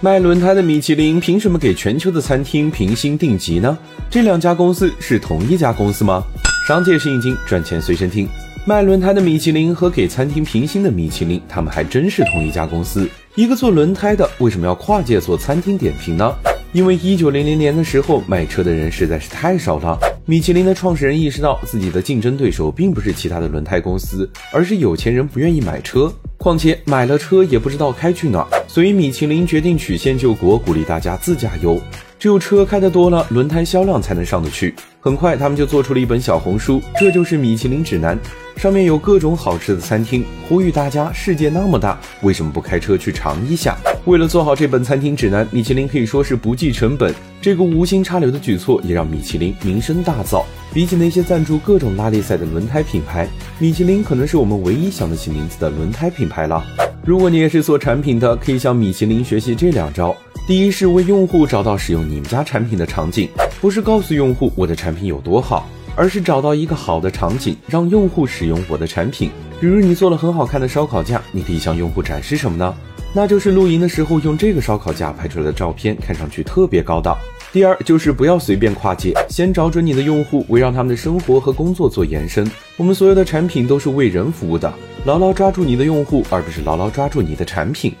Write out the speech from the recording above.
卖轮胎的米其林凭什么给全球的餐厅评星定级呢？这两家公司是同一家公司吗？商界是引经，赚钱随身听。卖轮胎的米其林和给餐厅评星的米其林，他们还真是同一家公司。一个做轮胎的，为什么要跨界做餐厅点评呢？因为一九零零年的时候，买车的人实在是太少了。米其林的创始人意识到自己的竞争对手并不是其他的轮胎公司，而是有钱人不愿意买车。况且买了车也不知道开去哪，所以米其林决定曲线救国，鼓励大家自驾游。只有车开得多了，轮胎销量才能上得去。很快，他们就做出了一本小红书，这就是米其林指南。上面有各种好吃的餐厅，呼吁大家：世界那么大，为什么不开车去尝一下？为了做好这本餐厅指南，米其林可以说是不计成本。这个无心插柳的举措，也让米其林名声大噪。比起那些赞助各种拉力赛的轮胎品牌，米其林可能是我们唯一想得起名字的轮胎品牌了。如果你也是做产品的，可以向米其林学习这两招。第一是为用户找到使用你们家产品的场景，不是告诉用户我的产品有多好，而是找到一个好的场景，让用户使用我的产品。比如你做了很好看的烧烤架，你可以向用户展示什么呢？那就是露营的时候用这个烧烤架拍出来的照片，看上去特别高档。第二就是不要随便跨界，先找准你的用户，围绕他们的生活和工作做延伸。我们所有的产品都是为人服务的，牢牢抓住你的用户，而不是牢牢抓住你的产品。